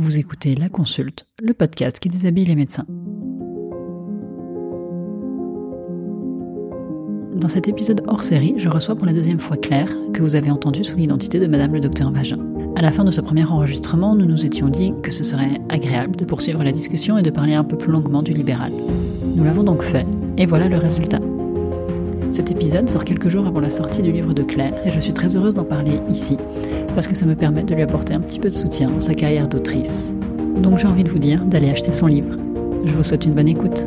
Vous écoutez La Consulte, le podcast qui déshabille les médecins. Dans cet épisode hors série, je reçois pour la deuxième fois Claire, que vous avez entendue sous l'identité de Madame le Docteur Vagin. À la fin de ce premier enregistrement, nous nous étions dit que ce serait agréable de poursuivre la discussion et de parler un peu plus longuement du libéral. Nous l'avons donc fait, et voilà le résultat. Cet épisode sort quelques jours avant la sortie du livre de Claire et je suis très heureuse d'en parler ici parce que ça me permet de lui apporter un petit peu de soutien dans sa carrière d'autrice. Donc j'ai envie de vous dire d'aller acheter son livre. Je vous souhaite une bonne écoute.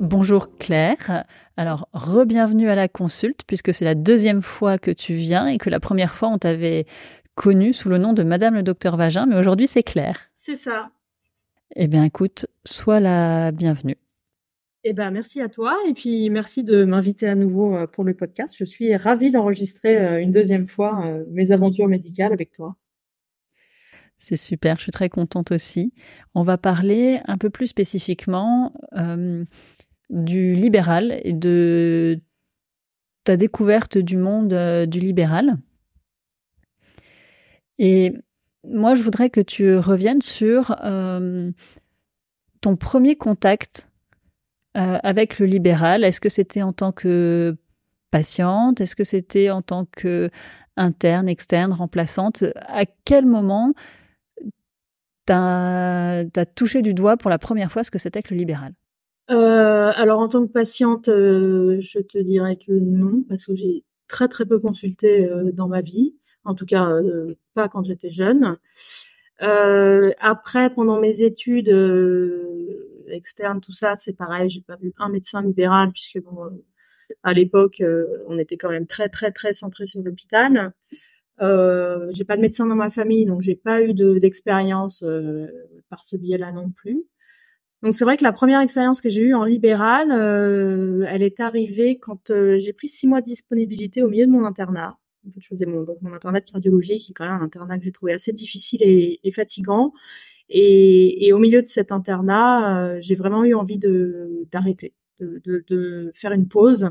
Bonjour Claire. Alors, re-bienvenue à la consulte puisque c'est la deuxième fois que tu viens et que la première fois on t'avait connue sous le nom de Madame le Docteur Vagin, mais aujourd'hui c'est Claire. C'est ça. Eh bien écoute, sois la bienvenue. Eh ben, merci à toi et puis merci de m'inviter à nouveau euh, pour le podcast. Je suis ravie d'enregistrer euh, une deuxième fois euh, mes aventures médicales avec toi. C'est super, je suis très contente aussi. On va parler un peu plus spécifiquement du libéral et de ta découverte du monde du libéral. Et moi, je voudrais que tu reviennes sur ton premier contact avec le libéral Est-ce que c'était en tant que patiente? Est-ce que c'était en tant que interne, externe, remplaçante? À quel moment tu as, touché du doigt pour la première fois ce que c'était que le libéral? Euh, Alors en tant que patiente, euh, je te dirais que non, parce que j'ai très très peu consulté dans ma vie, en tout cas pas quand j'étais jeune. après, pendant mes études, externe, tout ça, c'est pareil. J'ai pas vu un médecin libéral puisque bon, euh, à l'époque, euh, on était quand même très très très centré sur l'hôpital. Euh, j'ai pas de médecin dans ma famille, donc j'ai pas eu d'expérience euh, par ce biais-là non plus. Donc c'est vrai que la première expérience que j'ai eue en libéral, elle est arrivée quand j'ai pris six mois de disponibilité au milieu de mon internat. Je faisais mon, mon internat de cardiologie, qui est quand même un internat que j'ai trouvé assez difficile et, et fatigant. Et, et, au milieu de cet internat, euh, j'ai vraiment eu envie de d'arrêter, de, de, de, faire une pause,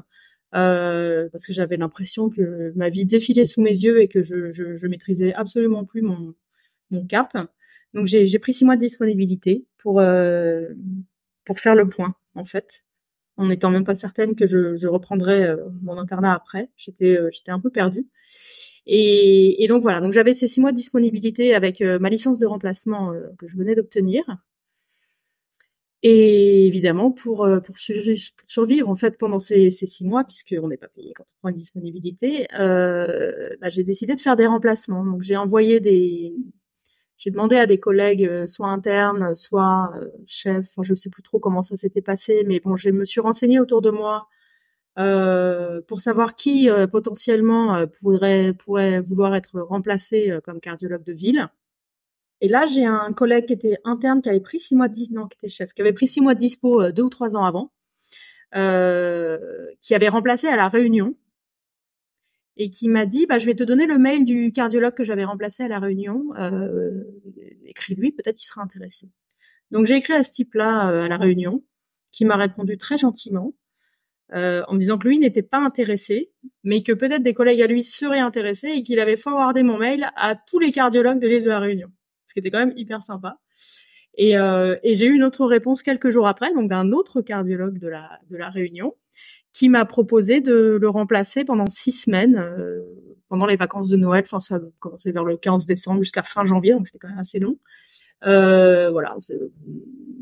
euh, parce que j'avais l'impression que ma vie défilait sous mes yeux et que je, je, je maîtrisais absolument plus mon, mon cap. Donc j'ai pris six mois de disponibilité pour euh, pour faire le point en fait, en n'étant même pas certaine que je, reprendrais euh, mon internat après. J'étais euh, un peu perdue. Et, donc voilà, donc j'avais ces six mois de disponibilité avec euh, ma licence de remplacement que je venais d'obtenir. Et évidemment, pour, survivre en fait pendant ces, ces six mois, puisqu'on n'est pas payé quand on prend une disponibilité, bah, j'ai décidé de faire des remplacements. Donc j'ai envoyé des, j'ai demandé à des collègues, soit internes, soit chefs, enfin, je ne sais plus trop comment ça s'était passé, mais bon, je me suis renseignée autour de moi euh, pour savoir qui euh, potentiellement euh, pourrait, pourrait vouloir être remplacé comme cardiologue de ville. Et là, j'ai un collègue qui était interne, qui avait pris six mois de non, qui était chef, qui avait pris six mois de dispo deux ou trois ans avant, qui avait remplacé à la Réunion et qui m'a dit, bah, je vais te donner le mail du cardiologue que j'avais remplacé à la Réunion. Écris-lui, peut-être qu'il sera intéressé. Donc j'ai écrit à ce type-là à la Réunion, qui m'a répondu très gentiment euh, en me disant que lui n'était pas intéressé, mais que peut-être des collègues à lui seraient intéressés et qu'il avait forwardé mon mail à tous les cardiologues de l'île de la Réunion, ce qui était quand même hyper sympa. Et, euh, et j'ai eu une autre réponse quelques jours après, donc d'un autre cardiologue de la, de la Réunion, qui m'a proposé de le remplacer pendant six semaines, euh, pendant les vacances de Noël, enfin ça a commencé vers le 15 décembre jusqu'à fin janvier, donc c'était quand même assez long. Euh, voilà,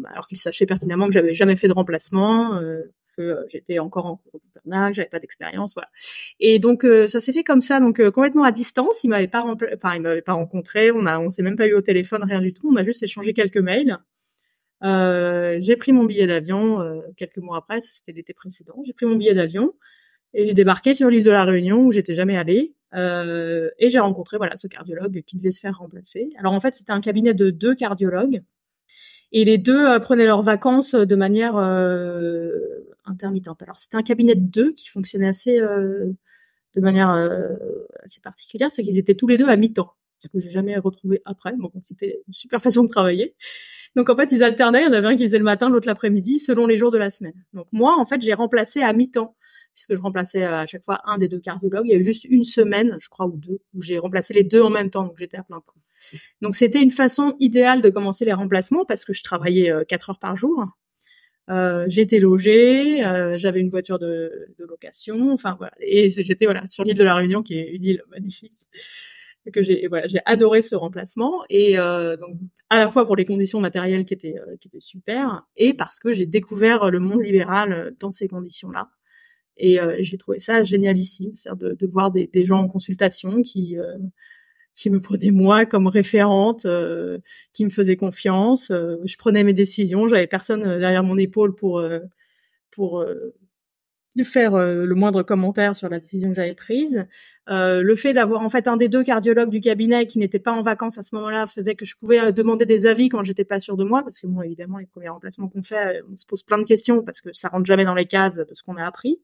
alors qu'il sachait pertinemment que j'avais jamais fait de remplacement, euh, que euh, j'étais encore en cours d'internat, j'avais pas d'expérience, voilà. Et donc euh, ça s'est fait comme ça, donc euh, complètement à distance. Il m'avait pas, enfin il m'avait pas rencontré, on a, on s'est même pas eu au téléphone, rien du tout. On a juste échangé quelques mails. J'ai pris mon billet d'avion quelques mois après, c'était l'été précédent. J'ai pris mon billet d'avion et j'ai débarqué sur l'île de la Réunion où j'étais jamais allée. Euh, et j'ai rencontré voilà ce cardiologue qui devait se faire remplacer. Alors en fait c'était un cabinet de deux cardiologues et les deux prenaient leurs vacances de manière intermittente. Alors c'était un cabinet de deux qui fonctionnait assez euh, de manière euh, assez particulière, c'est qu'ils étaient tous les deux à mi-temps, ce que j'ai jamais retrouvé après. Bon, c'était une super façon de travailler. Donc en fait, ils alternaient. Il y en avait un qui faisait le matin, l'autre l'après-midi, selon les jours de la semaine. Donc moi, en fait, j'ai remplacé à mi-temps, puisque je remplaçais à chaque fois un des deux cardiologues. Il y a eu juste une semaine, je crois, ou deux, où j'ai remplacé les deux en même temps, donc j'étais à plein temps. Donc c'était une façon idéale de commencer les remplacements parce que je travaillais euh, quatre heures par jour. Euh, j'étais logée, euh, j'avais une voiture de, de, location, enfin voilà, et j'étais voilà sur l'île de la Réunion qui est une île magnifique que j'ai voilà j'ai adoré ce remplacement et euh, donc à la fois pour les conditions matérielles qui étaient euh, qui étaient super et parce que j'ai découvert le monde libéral dans ces conditions là et euh, j'ai trouvé ça génial ici de, de voir des, des, gens en consultation qui qui me prenaient moi comme référente, qui me faisaient confiance. je prenais mes décisions, j'avais personne derrière mon épaule pour pour de faire euh, le moindre commentaire sur la décision que j'avais prise. Euh, le fait d'avoir en fait un des deux cardiologues du cabinet qui n'était pas en vacances à ce moment-là faisait que je pouvais euh, demander des avis quand j'étais pas sûre de moi, parce que moi évidemment les premiers remplacements qu'on fait, on se pose plein de questions parce que ça rentre jamais dans les cases de ce qu'on a appris.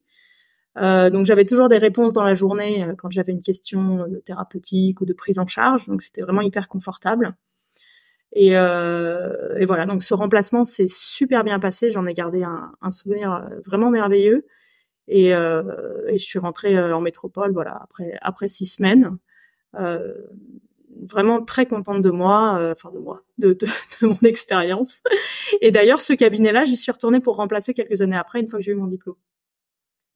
donc j'avais toujours des réponses dans la journée quand j'avais une question thérapeutique ou de prise en charge, donc c'était vraiment hyper confortable. Et, voilà, donc ce remplacement s'est super bien passé. J'en ai gardé un souvenir vraiment merveilleux. Et, euh, et je suis rentrée euh, en métropole, voilà, après après six semaines. Euh, vraiment très contente de moi, enfin de moi, de, mon expérience. Et d'ailleurs, ce cabinet-là, j'y suis retournée pour remplacer quelques années après, une fois que j'ai eu mon diplôme.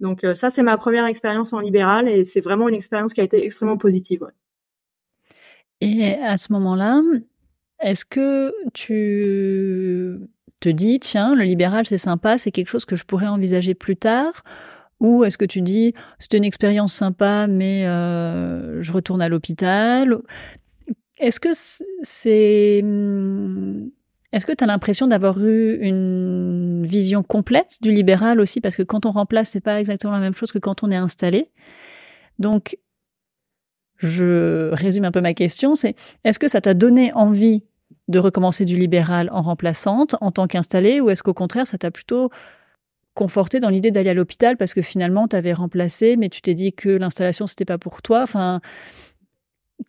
Donc ça, c'est ma première expérience en libéral et c'est vraiment une expérience qui a été extrêmement positive. Et à ce moment-là, est-ce que tu te dis, tiens, le libéral, c'est sympa, c'est quelque chose que je pourrais envisager plus tard? Ou est-ce que tu dis c'était une expérience sympa, mais euh, je retourne à l'hôpital? Est-ce que c'est hmm, est-ce que tu as l'impression d'avoir eu une vision complète du libéral aussi? Parce que quand on remplace, c'est pas exactement la même chose que quand on est installé. Donc, je résume un peu ma question, c'est est-ce que ça t'a donné envie de recommencer du libéral en remplaçante en tant qu'installé ou est-ce qu'au contraire, ça t'a plutôt conforté dans l'idée d'aller à l'hôpital parce que finalement tu avais remplacé, mais tu t'es dit que l'installation c'était pas pour toi. Enfin,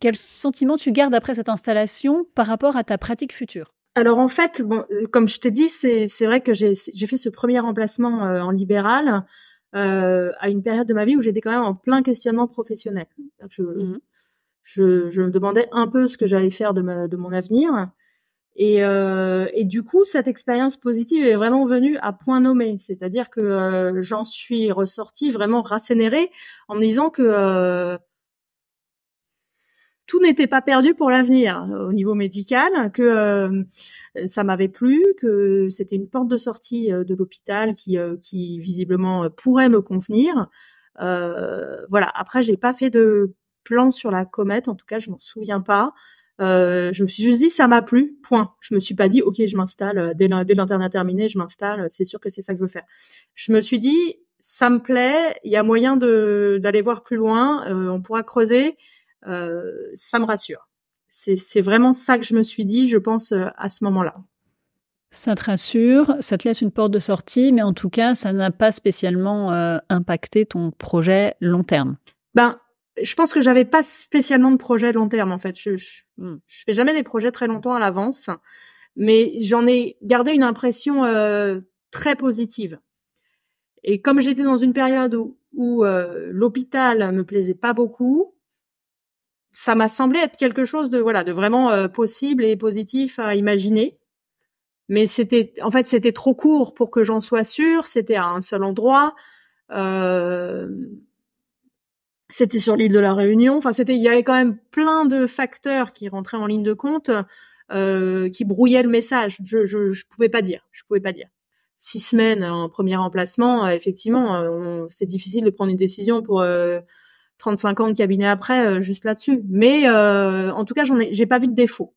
quel sentiment tu gardes après cette installation par rapport à ta pratique future? Alors en fait, bon, comme je t'ai dit, c'est vrai que j'ai fait ce premier remplacement euh, en libéral euh, à une période de ma vie où j'étais quand même en plein questionnement professionnel. Je, mmh je, je, me demandais un peu ce que j'allais faire de, ma, de mon avenir. Et, euh, et, du coup, cette expérience positive est vraiment venue à point nommé, c'est-à-dire que euh, j'en suis ressortie vraiment rassénérée en me disant que euh, tout n'était pas perdu pour l'avenir euh, au niveau médical, que euh, ça m'avait plu, que c'était une porte de sortie euh, de l'hôpital qui, qui visiblement pourrait me convenir. voilà. Après, j'ai pas fait de plan sur la comète, en tout cas, je m'en souviens pas. Euh, je me suis juste dit ça m'a plu, point. Je me suis pas dit ok je m'installe euh, dès l'internat terminé, je m'installe, c'est sûr que c'est ça que je veux faire. Je me suis dit ça me plaît, il y a moyen de d'aller voir plus loin, euh, on pourra creuser, euh, ça me rassure. C'est vraiment ça que je me suis dit, je pense à ce moment-là. Ça te rassure, ça te laisse une porte de sortie, mais en tout cas, ça n'a pas spécialement impacté ton projet long terme. Ben, je pense que j'avais pas spécialement de projet long terme en fait. Je, je, hmm. je fais jamais des projets très longtemps à l'avance, mais j'en ai gardé une impression euh, très positive. Et comme j'étais dans une période où, où euh, l'hôpital me plaisait pas beaucoup, ça m'a semblé être quelque chose de voilà de vraiment euh, possible et positif à imaginer. Mais c'était en fait c'était trop court pour que j'en sois sûre. C'était à un seul endroit. Euh, c'était sur l'île de la Réunion. Enfin, c'était, il y avait quand même plein de facteurs qui rentraient en ligne de compte, euh, qui brouillaient le message. Je, je, je pouvais pas dire. Je pouvais pas dire. Six semaines en premier emplacement, euh, effectivement, euh, c'est difficile de prendre une décision pour 35 ans de cabinet après, juste là-dessus. Mais en tout cas, j'en ai, j'ai pas vu de défaut.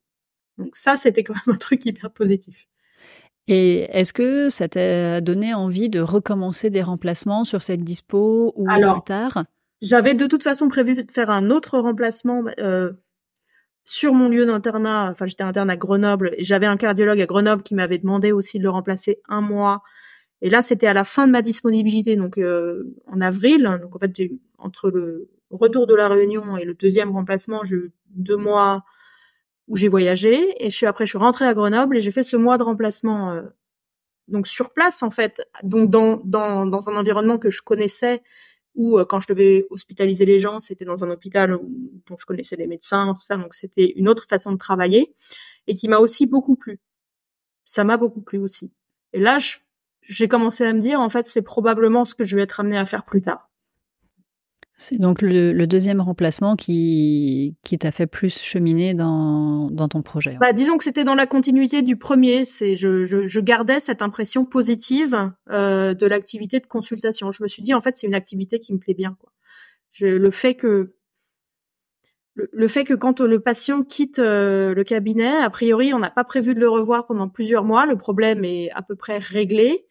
Donc ça, c'était quand même un truc hyper positif. Et est-ce que ça t'a donné envie de recommencer des remplacements sur cette dispo ou plus tard? J'avais de toute façon prévu de faire un autre remplacement euh, sur mon lieu d'internat. Enfin, j'étais interne à Grenoble et j'avais un cardiologue à Grenoble qui m'avait demandé aussi de le remplacer un mois. Et là, c'était à la fin de ma disponibilité, donc euh, en avril. Donc en fait, entre le retour de la Réunion et le deuxième remplacement, j'ai eu deux mois où j'ai voyagé. Et je suis après, je suis rentrée à Grenoble et j'ai fait ce mois de remplacement. Euh, donc sur place en fait, donc dans, dans, dans un environnement que je connaissais ou quand je devais hospitaliser les gens, c'était dans un hôpital dont je connaissais les médecins, tout ça, donc c'était une autre façon de travailler et qui m'a aussi beaucoup plu. Ça m'a beaucoup plu aussi. Et là, j'ai commencé à me dire, en fait, c'est probablement ce que je vais être amenée à faire plus tard. C'est donc le, deuxième remplacement qui, qui t'a fait plus cheminer dans, dans ton projet. Bah, disons que c'était dans la continuité du premier. C'est je, je, gardais cette impression positive euh, de l'activité de consultation. Je me suis dit en fait c'est une activité qui me plaît bien. Je, le fait que le, fait que quand le patient quitte euh, le cabinet, a priori on n'a pas prévu de le revoir pendant plusieurs mois. Le problème est à peu près réglé.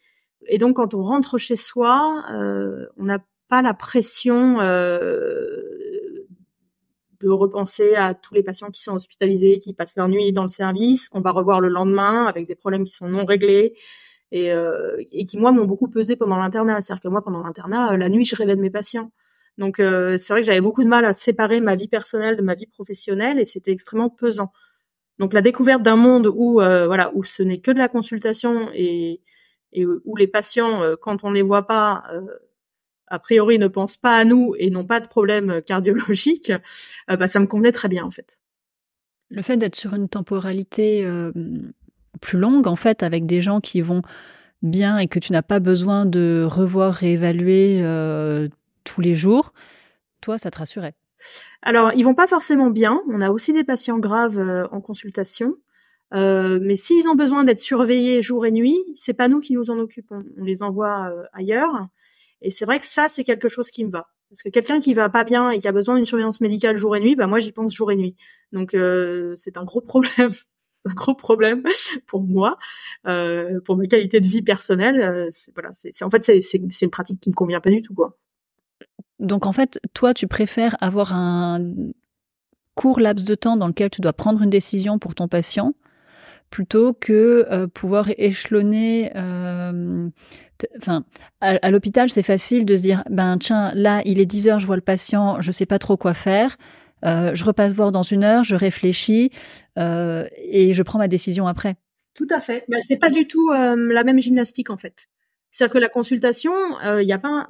Et donc quand on rentre chez soi, euh, on a pas la pression euh, de repenser à tous les patients qui sont hospitalisés, qui passent leur nuit dans le service, qu'on va revoir le lendemain avec des problèmes qui sont non réglés et, euh, qui moi m'ont beaucoup pesé pendant l'internat. C'est-à-dire que moi pendant l'internat, euh, la nuit je rêvais de mes patients. Donc c'est vrai que j'avais beaucoup de mal à séparer ma vie personnelle de ma vie professionnelle et c'était extrêmement pesant. Donc la découverte d'un monde où voilà où ce n'est que de la consultation et, et où les patients quand on les voit pas a priori ne pensent pas à nous et n'ont pas de problème cardiologique, euh, bah, ça me convenait très bien en fait. Le fait d'être sur une temporalité euh, plus longue, en fait, avec des gens qui vont bien et que tu n'as pas besoin de revoir, réévaluer euh, tous les jours, toi, ça te rassurait? Alors, ils vont pas forcément bien. On a aussi des patients graves en consultation. mais s'ils ont besoin d'être surveillés jour et nuit, c'est pas nous qui nous en occupons. On les envoie ailleurs. Et c'est vrai que ça, c'est quelque chose qui me va. Parce que quelqu'un qui va pas bien et qui a besoin d'une surveillance médicale jour et nuit, bah moi j'y pense jour et nuit. Donc euh, c'est un gros problème, un gros problème pour moi, euh, pour mes qualités de vie personnelle. Euh, voilà, c'est en fait c'est une pratique qui me convient pas du tout quoi. Donc en fait, toi tu préfères avoir un court laps de temps dans lequel tu dois prendre une décision pour ton patient plutôt que euh, pouvoir échelonner. Euh, enfin, à, l'hôpital, c'est facile de se dire, ben tiens, là, il est 10 heures, je vois le patient, je sais pas trop quoi faire. Euh, je repasse voir dans une heure, je réfléchis et je prends ma décision après. Tout à fait. Ben, c'est pas du tout la même gymnastique en fait. C'est-à-dire que la consultation, il n'y a pas,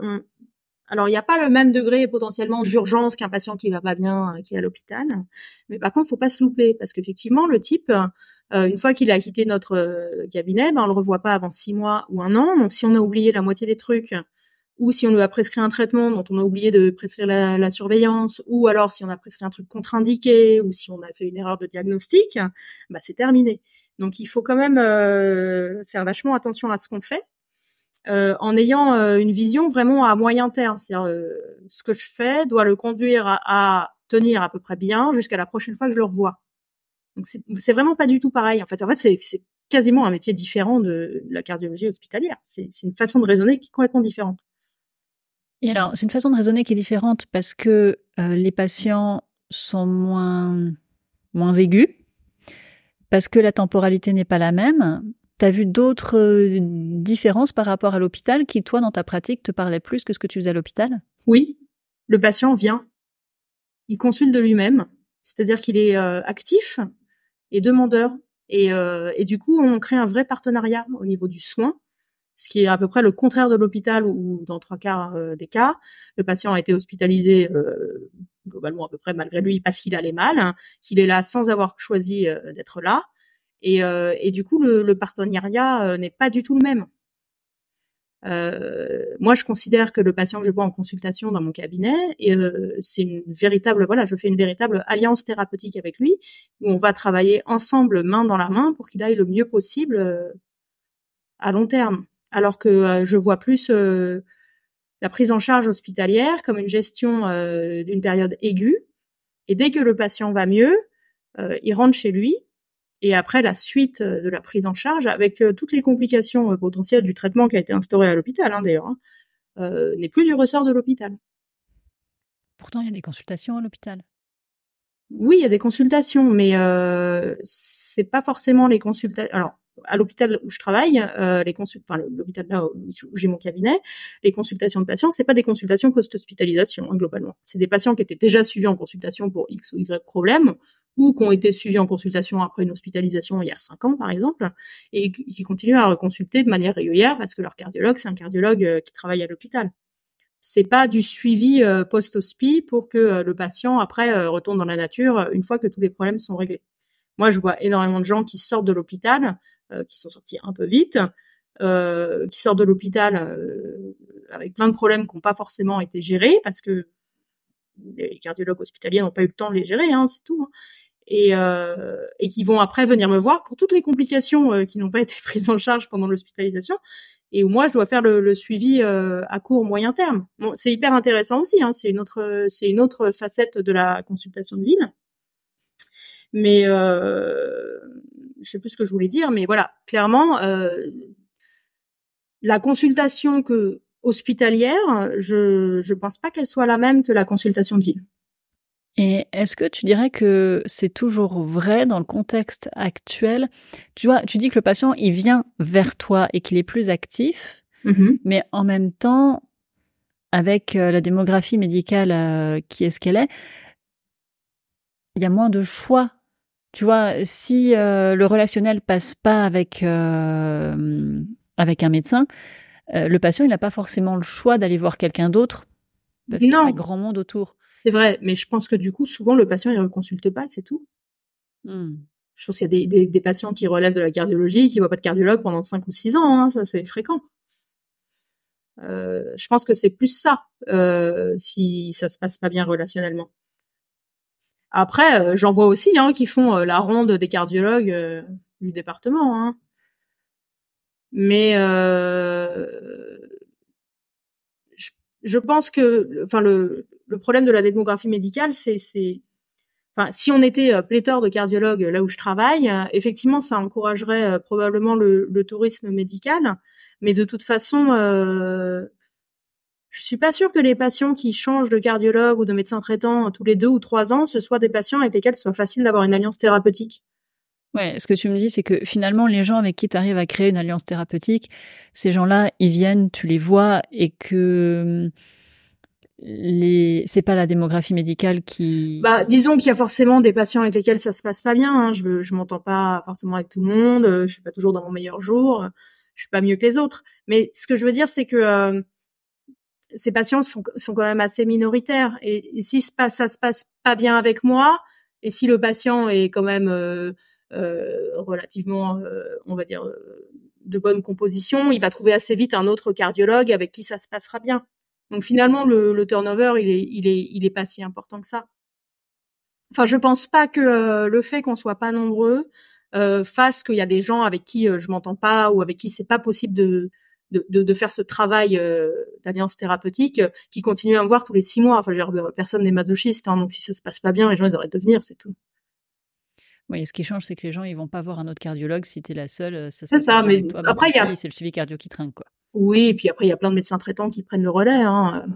alors, il n'y a pas le même degré potentiellement d'urgence qu'un patient qui va pas bien, qui est à l'hôpital. Mais par contre, faut pas se louper parce qu'effectivement, le type, euh, une fois qu'il a quitté notre euh, cabinet, ben, on le revoit pas avant six mois ou un an. Donc si on a oublié la moitié des trucs, ou si on lui a prescrit un traitement dont on a oublié de prescrire la, surveillance, ou alors si on a prescrit un truc contre-indiqué, ou si on a fait une erreur de diagnostic, bah c'est terminé. Donc il faut quand même euh, faire vachement attention à ce qu'on fait, en ayant une vision vraiment à moyen terme. C'est-à-dire ce que je fais doit le conduire à tenir à peu près bien jusqu'à la prochaine fois que je le revois. Donc c'est vraiment pas du tout pareil. En fait, en fait, c'est quasiment un métier différent de la cardiologie hospitalière. C'est une façon de raisonner qui est complètement différente. Et alors, c'est une façon de raisonner qui est différente parce que euh, les patients sont moins moins aigus, parce que la temporalité n'est pas la même. Tu as vu d'autres euh, différences par rapport à l'hôpital qui, toi, dans ta pratique, te parlaient plus que ce que tu faisais à l'hôpital? Oui, le patient vient, il consulte de lui-même, c'est-à-dire qu'il est, euh, actif, et demandeurs. Et, euh, et du coup, on crée un vrai partenariat au niveau du soin, ce qui est à peu près le contraire de l'hôpital où, dans trois quarts euh, des cas, le patient a été hospitalisé euh, globalement à peu près malgré lui parce qu'il allait mal, qu'il est là sans avoir choisi d'être là. Et, du coup, le partenariat n'est pas du tout le même. Euh, moi, je considère que le patient que je vois en consultation dans mon cabinet, euh, c'est une véritable, voilà, je fais une véritable alliance thérapeutique avec lui, où on va travailler ensemble, main dans la main, pour qu'il aille le mieux possible euh, à long terme. Alors que je vois plus la prise en charge hospitalière comme une gestion d'une période aiguë, et dès que le patient va mieux, il rentre chez lui, et après la suite euh, de la prise en charge avec euh, toutes les complications euh, potentielles du traitement qui a été instauré à l'hôpital hein, d'ailleurs hein, n'est plus du ressort de l'hôpital. Pourtant, il y a des consultations à l'hôpital. Oui, il y a des consultations, mais euh, c'est pas forcément les consultations. Alors, à l'hôpital où je travaille, euh, les enfin l'hôpital là où j'ai mon cabinet, les consultations de patients, c'est pas des consultations post-hospitalisation hein, globalement. C'est des patients qui étaient déjà suivis en consultation pour X ou Y problème, ou qui ont été suivis en consultation après une hospitalisation il y a cinq ans par exemple, et qui continuent à reconsulter de manière régulière parce que leur cardiologue c'est un cardiologue euh, qui travaille à l'hôpital. c'est pas du suivi post-hospi pour que le patient après retourne dans la nature une fois que tous les problèmes sont réglés. Moi, je vois énormément de gens qui sortent de l'hôpital, qui sont sortis un peu vite, qui sortent de l'hôpital avec plein de problèmes qui n'ont pas forcément été gérés parce que les cardiologues hospitaliers n'ont pas eu le temps de les gérer, hein, c'est tout. Hein. Et, euh, et qui vont après venir me voir pour toutes les complications euh, qui n'ont pas été prises en charge pendant l'hospitalisation et où moi je dois faire le, le suivi euh, à court moyen terme. Bon, c'est hyper intéressant aussi, hein, c'est une autre c'est une autre facette de la consultation de ville. Mais euh, je sais plus ce que je voulais dire, mais voilà, clairement euh, la consultation que hospitalière, je je pense pas qu'elle soit la même que la consultation de ville. Et est-ce que tu dirais que c'est toujours vrai dans le contexte actuel? Tu vois, tu dis que le patient il vient vers toi et qu'il est plus actif, mm-hmm. mais en même temps, avec euh, la démographie médicale euh, qui est ce qu'elle est, il y a moins de choix. Tu vois, si euh, le relationnel passe pas avec avec un médecin, le patient il n'a pas forcément le choix d'aller voir quelqu'un d'autre parce qu'il y a grand monde autour. C'est vrai, mais je pense que du coup, souvent, le patient, il ne reconsulte pas, c'est tout. Hmm. Je pense qu'il y a des, des, patients qui relèvent de la cardiologie, qui voient pas de cardiologue pendant 5 ou 6 ans, hein, ça c'est fréquent. Euh, je pense que c'est plus ça, euh, si ça se passe pas bien relationnellement. Après, euh, j'en vois aussi hein, qui font la ronde des cardiologues du département. Hein. Mais je pense que, enfin, le, problème de la démographie médicale, c'est, enfin, si on était euh, pléthore de cardiologues là où je travaille, euh, effectivement, ça encouragerait euh, probablement le, le, tourisme médical. Mais de toute façon, euh, je suis pas sûre que les patients qui changent de cardiologue ou de médecin traitant tous les deux ou trois ans, ce soient des patients avec lesquels ce soit facile d'avoir une alliance thérapeutique. Ouais, ce que tu me dis, c'est que finalement, les gens avec qui tu arrives à créer une alliance thérapeutique, ces gens-là, ils viennent, tu les vois, et que hum, les, c'est pas la démographie médicale qui. Bah, disons qu'il y a forcément des patients avec lesquels ça se passe pas bien. Hein. Je, je m'entends pas forcément avec tout le monde. Euh, je suis pas toujours dans mon meilleur jour. Je suis pas mieux que les autres. Mais ce que je veux dire, c'est que euh, ces patients sont, sont quand même assez minoritaires. Et, si ça se passe pas bien avec moi, et si le patient est quand même euh, euh, relativement, euh, on va dire, euh, de bonne composition, il va trouver assez vite un autre cardiologue avec qui ça se passera bien. Donc finalement, le, turnover, il est, il est, il est pas si important que ça. Enfin, je pense pas que le fait qu'on soit pas nombreux euh, fasse qu'il y a des gens avec qui je m'entends pas ou avec qui c'est pas possible de, de, faire ce travail d'alliance thérapeutique qui continue à me voir tous les six mois. Enfin, personne n'est masochiste, hein, donc si ça se passe pas bien, les gens ils arrêtent de venir, c'est tout. Oui, ce qui change, c'est que les gens, ils vont pas voir un autre cardiologue si tu es la seule. Euh, c'est ça, mais après, il y a. C'est le suivi cardio qui trinque, quoi. Oui, et puis après, il y a plein de médecins traitants qui prennent le relais. Hein.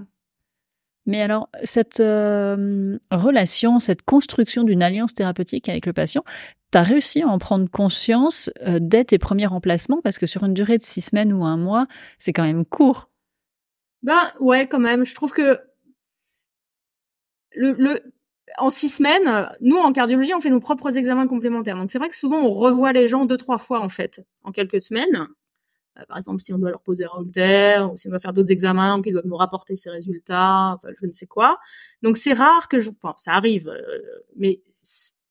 Mais alors, cette euh, relation, cette construction d'une alliance thérapeutique avec le patient, tu as réussi à en prendre conscience euh, dès tes premiers remplacements? Parce que sur une durée de six semaines ou un mois, c'est quand même court. Ben ouais, quand même. Je trouve que le, le en six semaines, nous en cardiologie, on fait nos propres examens complémentaires. Donc c'est vrai que souvent on revoit les gens deux trois fois en fait en quelques semaines. Euh, par exemple, si on doit leur poser un holter, ou si on doit faire d'autres examens, ou qu'ils doivent nous rapporter ces résultats, enfin je ne sais quoi. Donc c'est rare que je, pense, ça arrive, euh, mais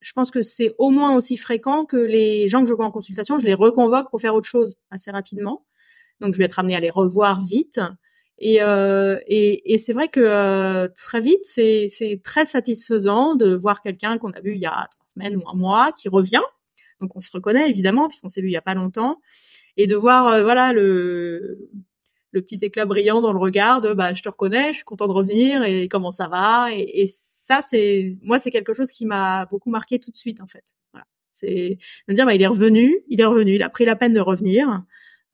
je pense que c'est au moins aussi fréquent que les gens que je vois en consultation, je les reconvoque pour faire autre chose assez rapidement. Donc je vais être amenée à les revoir vite. Et, euh, et, et c'est vrai que euh, très vite, c'est très satisfaisant de voir quelqu'un qu'on a vu il y a trois semaines ou un mois qui revient. Donc on se reconnaît évidemment puisqu'on s'est vu il y a pas longtemps, et de voir euh, voilà le le petit éclat brillant dans le regard de bah je te reconnais, je suis content de revenir et comment ça va? Et, et ça c'est moi c'est quelque chose qui m'a beaucoup marqué tout de suite en fait. Voilà. C'est de me dire bah il est revenu, il est revenu, il a pris la peine de revenir.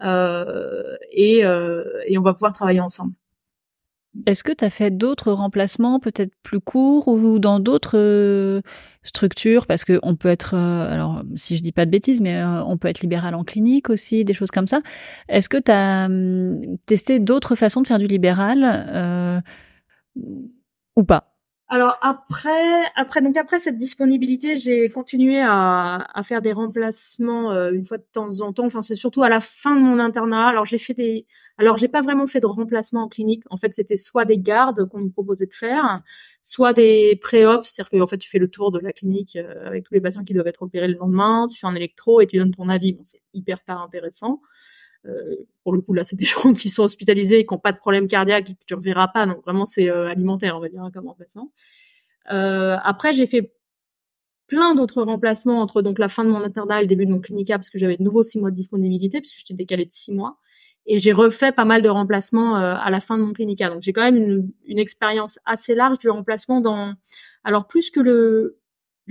Euh, et, euh, et on va pouvoir travailler ensemble. Est-ce que tu as fait d'autres remplacements, peut-être plus courts ou dans d'autres euh, structures? Parce que on peut être, alors si je dis pas de bêtises, mais on peut être libéral en clinique aussi, des choses comme ça. Est-ce que tu as hum, testé d'autres façons de faire du libéral ou pas? Alors après, après donc après cette disponibilité, j'ai continué à, à, faire des remplacements euh, une fois de temps en temps. Enfin, c'est surtout à la fin de mon internat. Alors j'ai fait des, alors j'ai pas vraiment fait de remplacement en clinique. En fait, c'était soit des gardes qu'on me proposait de faire, soit des pré-op, c'est-à-dire que en fait tu fais le tour de la clinique euh, avec tous les patients qui doivent être opérés le lendemain, tu fais un électro et tu donnes ton avis. Bon, c'est hyper pas intéressant. Euh, pour le coup, là, c'est des gens qui sont hospitalisés et qui n'ont pas de problème cardiaque et que tu reverras pas. Donc vraiment, c'est euh, alimentaire, on va dire, comme remplacement. Euh, après, j'ai fait plein d'autres remplacements entre donc la fin de mon internat et le début de mon clinica parce que j'avais de nouveau six mois de disponibilité puisque j'étais décalée de six mois. Et j'ai refait pas mal de remplacements euh, à la fin de mon clinica. Donc j'ai quand même une, une expérience assez large du remplacement dans alors plus que le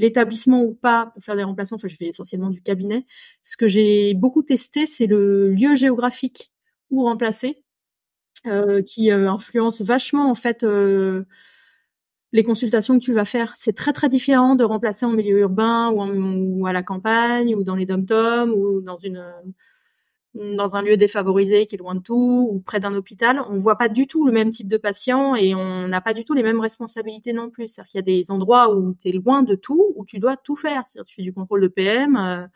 l'établissement ou pas pour faire des remplacements. Enfin, j'ai fait essentiellement du cabinet. Ce que j'ai beaucoup testé, c'est le lieu géographique où remplacer, euh, qui euh, influence vachement en fait euh, les consultations que tu vas faire. C'est très très différent de remplacer en milieu urbain ou, ou à la campagne ou dans les dom-toms ou dans une dans un lieu défavorisé qui est loin de tout ou près d'un hôpital, on voit pas du tout le même type de patient et on n'a pas du tout les mêmes responsabilités non plus. C'est-à-dire qu'il y a des endroits où tu es loin de tout, où tu dois tout faire. C'est-à-dire tu fais du contrôle de PM. Euh,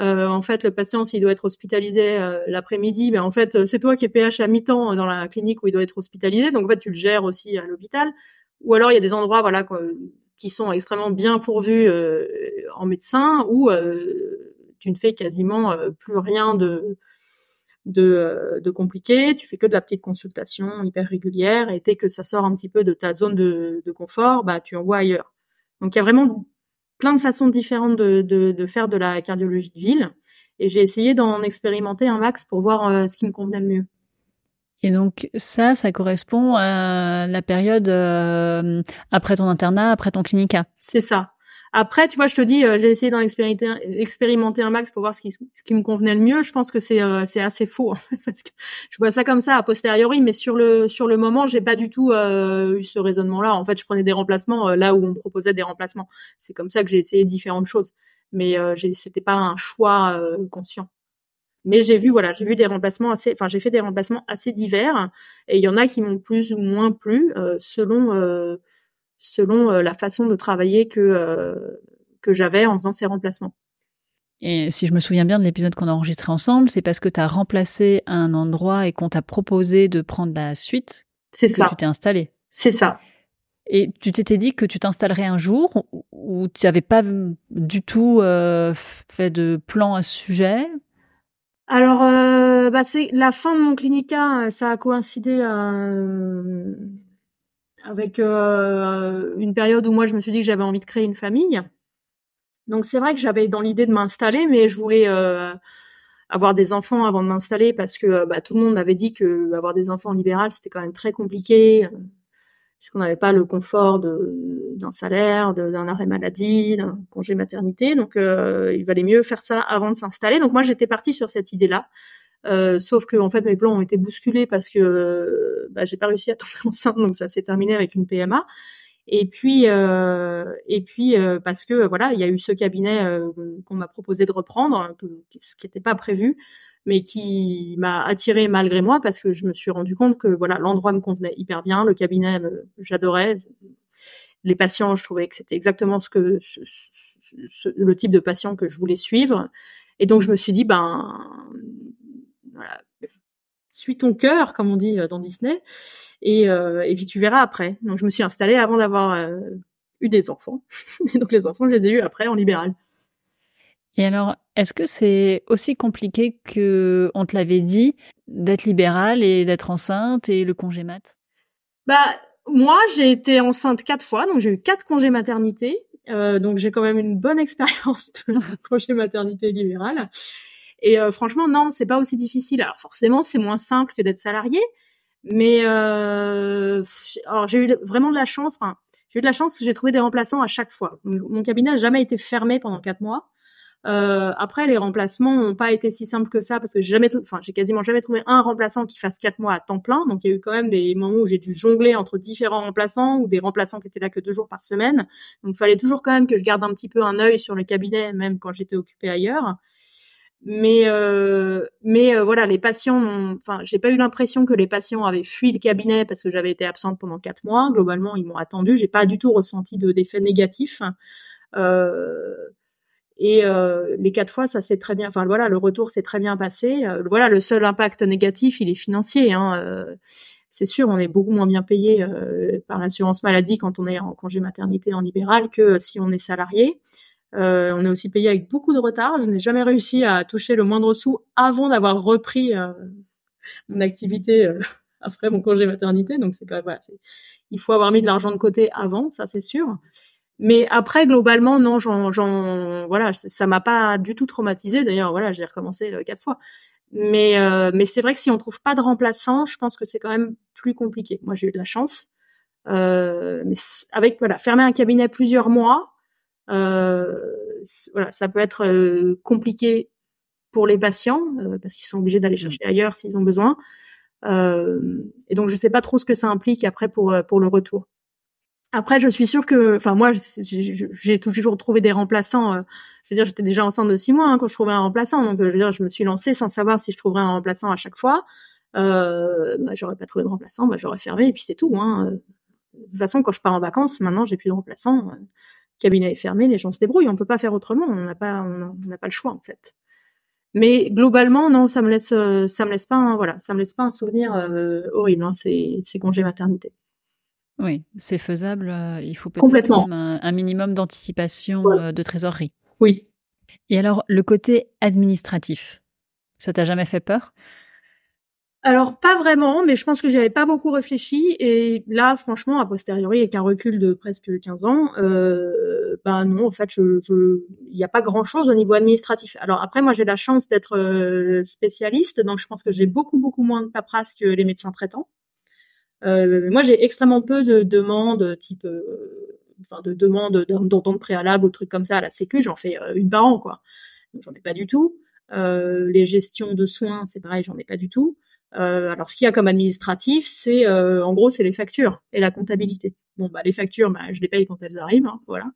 euh, en fait, le patient, s'il doit être hospitalisé euh, l'après-midi, ben en fait, c'est toi qui es PH à mi-temps dans la clinique où il doit être hospitalisé. Donc en fait, tu le gères aussi à l'hôpital. Ou alors il y a des endroits, voilà, qui sont extrêmement bien pourvus euh, en médecins où tu ne fais quasiment euh, plus rien de, de, euh, de, compliqué, tu fais que de la petite consultation hyper régulière et dès que ça sort un petit peu de ta zone de, de confort, bah tu envoies ailleurs. Donc il y a vraiment plein de façons différentes de, de, de faire de la cardiologie de ville et j'ai essayé d'en expérimenter un max pour voir euh, ce qui me convenait le mieux. Et donc ça, ça correspond à la période après ton internat, après ton clinica? C'est ça. Après, tu vois, je te dis, euh, j'ai essayé d'en expérimenter, un max pour voir ce qui, ce qui me convenait le mieux. Je pense que c'est euh, assez faux en fait, parce que je vois ça comme ça a posteriori, mais sur le sur le moment, j'ai pas du tout euh, eu ce raisonnement-là. En fait, je prenais des remplacements là où on me proposait des remplacements. C'est comme ça que j'ai essayé différentes choses, mais euh, c'était pas un choix conscient. Mais j'ai vu, voilà, j'ai vu des remplacements assez, enfin, j'ai fait des remplacements assez divers, et il y en a qui m'ont plus ou moins plu selon selon euh, la façon de travailler que euh, que j'avais en faisant ces remplacements. Et si je me souviens bien de l'épisode qu'on a enregistré ensemble, c'est parce que tu as remplacé un endroit et qu'on t'a proposé de prendre la suite c'est que ça. tu t'es installé. C'est ça. Et tu t'étais dit que tu t'installerais un jour ou tu n'avais pas du tout euh, fait de plan à ce sujet? Alors, euh, bah c'est la fin de mon clinica, ça a coïncidé euh, avec euh, une période où moi je me suis dit que j'avais envie de créer une famille. Donc c'est vrai que j'avais dans l'idée de m'installer, mais je voulais euh, avoir des enfants avant de m'installer parce que bah, tout le monde m'avait dit que avoir des enfants en libéral c'était quand même très compliqué euh, puisqu'on n'avait pas le confort d'un salaire, d'un arrêt maladie, d'un congé maternité. Donc il valait mieux faire ça avant de s'installer. Donc moi j'étais partie sur cette idée-là. Euh, sauf que en fait mes plans ont été bousculés parce que bah, j'ai pas réussi à tomber enceinte, donc ça s'est terminé avec une PMA. Et puis euh, et puis euh, parce que voilà, il y a eu ce cabinet euh, qu'on m'a proposé de reprendre, que, ce qui n'était pas prévu, mais qui m'a attiré malgré moi parce que je me suis rendu compte que voilà l'endroit me convenait hyper bien, le cabinet j'adorais, les patients je trouvais que c'était exactement ce que ce, le type de patient que je voulais suivre. Et donc je me suis dit ben suis ton cœur, comme on dit euh, dans Disney, et, euh, et puis tu verras après. Donc je me suis installée avant d'avoir euh, eu des enfants. et donc les enfants, je les ai eus après en libéral. Et alors, est-ce que c'est aussi compliqué que on te l'avait dit d'être libéral et d'être enceinte et le congé mat? Bah moi, j'ai été enceinte quatre fois, donc j'ai eu quatre congés maternité. Euh, donc j'ai quand même une bonne expérience de congé maternité libéral. Et euh, franchement, non, c'est pas aussi difficile. Alors forcément, c'est moins simple que d'être salarié, mais euh, alors j'ai eu vraiment de la chance. Enfin, j'ai eu de la chance. J'ai trouvé des remplaçants à chaque fois. Mon cabinet n'a jamais été fermé pendant quatre mois. Euh, après, les remplacements n'ont pas été si simples que ça parce que j'ai jamais, enfin, j'ai quasiment jamais trouvé un remplaçant qui fasse quatre mois à temps plein. Donc, il y a eu quand même des moments où j'ai dû jongler entre différents remplaçants ou des remplaçants qui étaient là que deux jours par semaine. Donc, il fallait toujours quand même que je garde un petit peu un œil sur le cabinet, même quand j'étais occupée ailleurs. Mais euh, euh, voilà, les patients, enfin, j'ai pas eu l'impression que les patients avaient fui le cabinet parce que j'avais été absente pendant quatre mois. Globalement, ils m'ont attendu. J'ai pas du tout ressenti de d'effet négatif. Euh, et les quatre fois, ça s'est très bien. Enfin voilà, le retour s'est très bien passé. Voilà, le seul impact négatif, il est financier. Hein, c'est sûr, on est beaucoup moins bien payé par l'assurance maladie quand on est en congé maternité en libéral que si on est salarié. Euh, on est aussi payé avec beaucoup de retard. Je n'ai jamais réussi à toucher le moindre sou avant d'avoir repris euh, mon activité euh, après mon congé maternité. Donc c'est pas voilà, il faut avoir mis de l'argent de côté avant, ça c'est sûr. Mais après globalement non, j'en, voilà, ça m'a pas du tout traumatisé. D'ailleurs voilà, j'ai recommencé quatre fois. Mais mais c'est vrai que si on trouve pas de remplaçant, je pense que c'est quand même plus compliqué. Moi j'ai eu de la chance. mais avec voilà, fermer un cabinet plusieurs mois, euh, voilà, ça peut être euh, compliqué pour les patients euh, parce qu'ils sont obligés d'aller mmh. chercher ailleurs s'ils ont besoin. et donc je sais pas trop ce que ça implique après pour pour le retour. Après, je suis sûre que, enfin moi, j'ai toujours trouvé des remplaçants. Euh, je veux dire, j'étais déjà enceinte de six mois hein, quand je trouvais un remplaçant, donc je veux dire, je me suis lancée sans savoir si je trouverais un remplaçant à chaque fois. Euh, bah, j'aurais pas trouvé de remplaçant, bah, j'aurais fermé et puis c'est tout. Hein. De toute façon, quand je pars en vacances, maintenant, j'ai plus de remplaçant cabinet est fermé, les gens se débrouillent. On peut pas faire autrement. On n'a pas, on n'a pas le choix en fait. Mais globalement, non, ça me laisse, euh, ça me laisse pas, un, voilà, ça me laisse pas un souvenir euh, horrible. Hein, ces, ces congés maternité. Oui, c'est faisable. Euh, il faut peut-être un, un, minimum d'anticipation de trésorerie. Oui. Et alors, le côté administratif, ça t'a jamais fait peur? Alors pas vraiment, mais je pense que j'avais pas beaucoup réfléchi et là franchement a posteriori avec un recul de presque 15 ans, euh, ben non en fait je il n'y a pas grand chose au niveau administratif. Alors après moi j'ai la chance d'être euh, spécialiste donc je pense que j'ai beaucoup beaucoup moins de paperasse que les médecins traitants. Euh, moi j'ai extrêmement peu de demandes type euh, enfin de demandes d'entente préalable ou trucs comme ça à la Sécu, j'en fais une par an quoi. J'en ai pas du tout. les gestions de soins c'est pareil j'en ai pas du tout. Euh, alors, ce qu'il y a comme administratif, c'est euh, en gros, c'est les factures et la comptabilité. Bon, bah les factures, bah, je les paye quand elles arrivent, hein, voilà.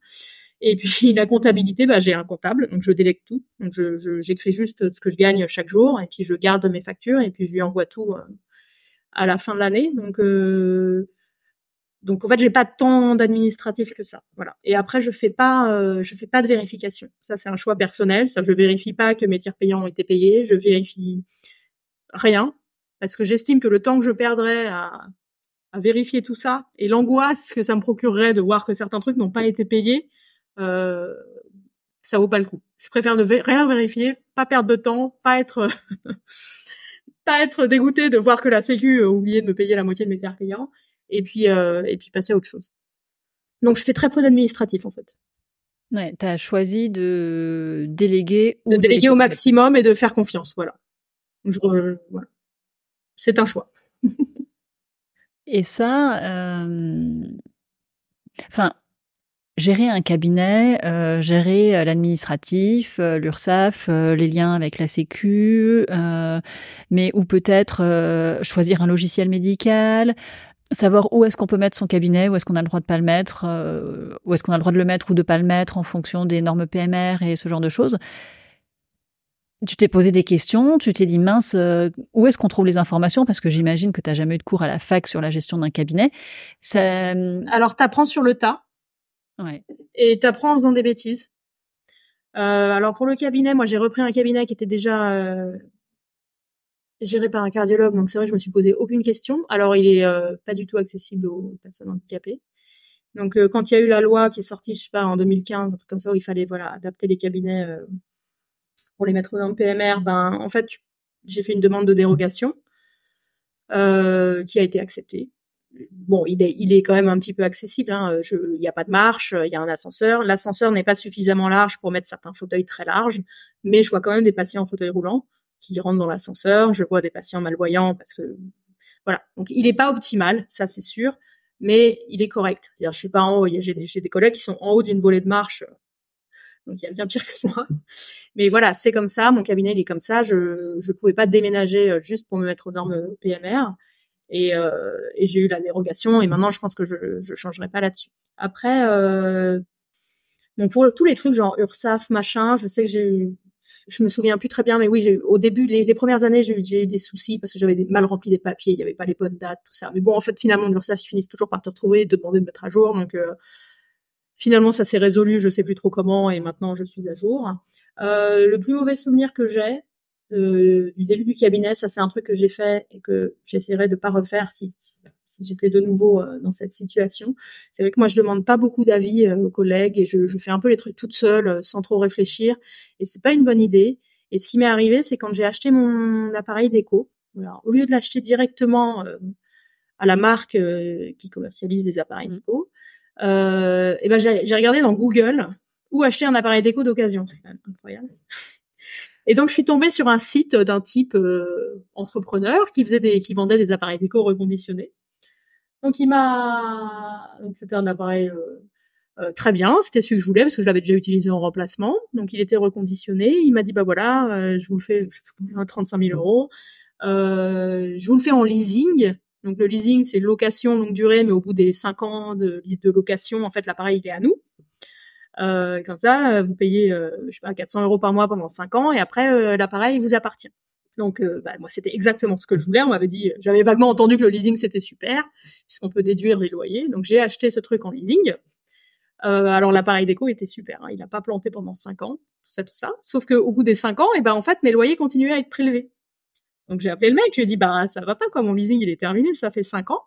Et puis la comptabilité, bah, j'ai un comptable, donc je délègue tout. Donc je, j'écris juste ce que je gagne chaque jour, et puis je garde mes factures, et puis je lui envoie tout euh, à la fin de l'année. Donc donc en fait, j'ai pas tant d'administratif que ça, voilà. Et après, je fais pas, je fais pas de vérification. Ça, c'est un choix personnel. Ça, je vérifie pas que mes tiers payants ont été payés. Je vérifie rien parce que j'estime que le temps que je perdrais à, à vérifier tout ça et l'angoisse que ça me procurerait de voir que certains trucs n'ont pas été payés, euh, ça vaut pas le coup. Je préfère ne rien vérifier, pas perdre de temps, pas être pas être dégoûté de voir que la Sécu a oublié de me payer la moitié de mes tiers payants et puis euh, et puis passer à autre chose. Donc je fais très peu d'administratif en fait. Ouais, tu as choisi de déléguer de déléguer au maximum et de faire confiance, voilà. Je, voilà c'est un choix. Et ça, euh, enfin, gérer un cabinet, euh, gérer euh, l'administratif, l'URSSAF, les liens avec la Sécu, mais ou peut-être choisir un logiciel médical, savoir où est-ce qu'on peut mettre son cabinet, où est-ce qu'on a le droit de pas le mettre, où est-ce qu'on a le droit de le mettre ou de pas le mettre en fonction des normes PMR et ce genre de choses tu t'es posé des questions, tu t'es dit mince, euh, où est-ce qu'on trouve les informations? Parce que j'imagine que tu n'as jamais eu de cours à la fac sur la gestion d'un cabinet. Ça... Euh, Alors, tu apprends sur le tas. Ouais. Et tu apprends en faisant des bêtises. Euh, alors, pour le cabinet, moi, j'ai repris un cabinet qui était déjà euh, géré par un cardiologue. Donc, c'est vrai que je me suis posé aucune question. Alors, il est pas du tout accessible aux personnes handicapées. Donc, quand il y a eu la loi qui est sortie, je sais pas, en 2015, un truc comme ça, où il fallait voilà adapter les cabinets pour les mettre dans le PMR, ben en fait j'ai fait une demande de dérogation euh, qui a été acceptée. Bon, il est, il est quand même un petit peu accessible. Hein. il n'y a pas de marche, il y a un ascenseur. L'ascenseur n'est pas suffisamment large pour mettre certains fauteuils très larges, mais je vois quand même des patients en fauteuil roulant qui rentrent dans l'ascenseur. Je vois des patients malvoyants parce que voilà. Donc il n'est pas optimal, ça c'est sûr, mais il est correct. Je suis pas en haut. J'ai des collègues qui sont en haut d'une volée de marche donc il y a bien pire que moi. Mais voilà, c'est comme ça. Mon cabinet il est comme ça. Je ne pouvais pas déménager euh, juste pour me mettre aux normes PMR. Et, euh, et j'ai eu la dérogation. Et maintenant, je pense que je ne changerai pas là-dessus. Après, euh, bon, pour tous les trucs genre URSAF, machin, je sais que j'ai eu je me souviens plus très bien, mais oui, au début, les, premières années, j'ai eu des soucis parce que j'avais mal rempli des papiers, il n'y avait pas les bonnes dates, tout ça. Mais bon, en fait, finalement, l'URSSAF, ils finissent toujours par te retrouver et te demander de mettre à jour. Donc, euh, finalement, ça s'est résolu, je sais plus trop comment, et maintenant, je suis à jour. Euh, le plus mauvais souvenir que j'ai du début du cabinet, ça, c'est un truc que j'ai fait et que j'essaierai de pas refaire si, si j'étais de nouveau euh, dans cette situation. C'est vrai que moi, je demande pas beaucoup d'avis aux collègues et je, je, fais un peu les trucs toute seule, sans trop réfléchir, et c'est pas une bonne idée. Et ce qui m'est arrivé, c'est quand j'ai acheté mon appareil déco, au lieu de l'acheter directement euh, à la marque euh, qui commercialise les appareils mmh. Euh, et ben j'ai regardé dans Google où acheter un appareil déco d'occasion. C'est incroyable. Et donc je suis tombée sur un site d'un type euh, entrepreneur qui faisait des, qui vendait des appareils déco reconditionnés. Donc il m'a, donc c'était un appareil euh, très bien, c'était ce que je voulais parce que je l'avais déjà utilisé en remplacement. Donc il était reconditionné. Il m'a dit bah voilà, euh, je vous le fais, je 35 000 euros. Euh, je vous le fais en leasing. Donc le leasing c'est location longue durée, mais au bout des 5 ans de, location, en fait l'appareil il est à nous. Euh, comme ça, vous payez, je sais pas, 400 euros par mois pendant 5 ans et après l'appareil vous appartient. Donc bah, moi c'était exactement ce que je voulais. On m'avait dit, j'avais vaguement entendu que le leasing c'était super puisqu'on peut déduire les loyers. Donc j'ai acheté ce truc en leasing. Euh, alors l'appareil déco était super, hein. il n'a pas planté pendant cinq ans, tout ça, tout ça. Sauf qu'au bout des cinq ans, et eh ben en fait mes loyers continuaient à être prélevés. Donc j'ai appelé le mec, je lui ai dit bah ça va pas quoi, mon leasing il est terminé, ça fait cinq ans.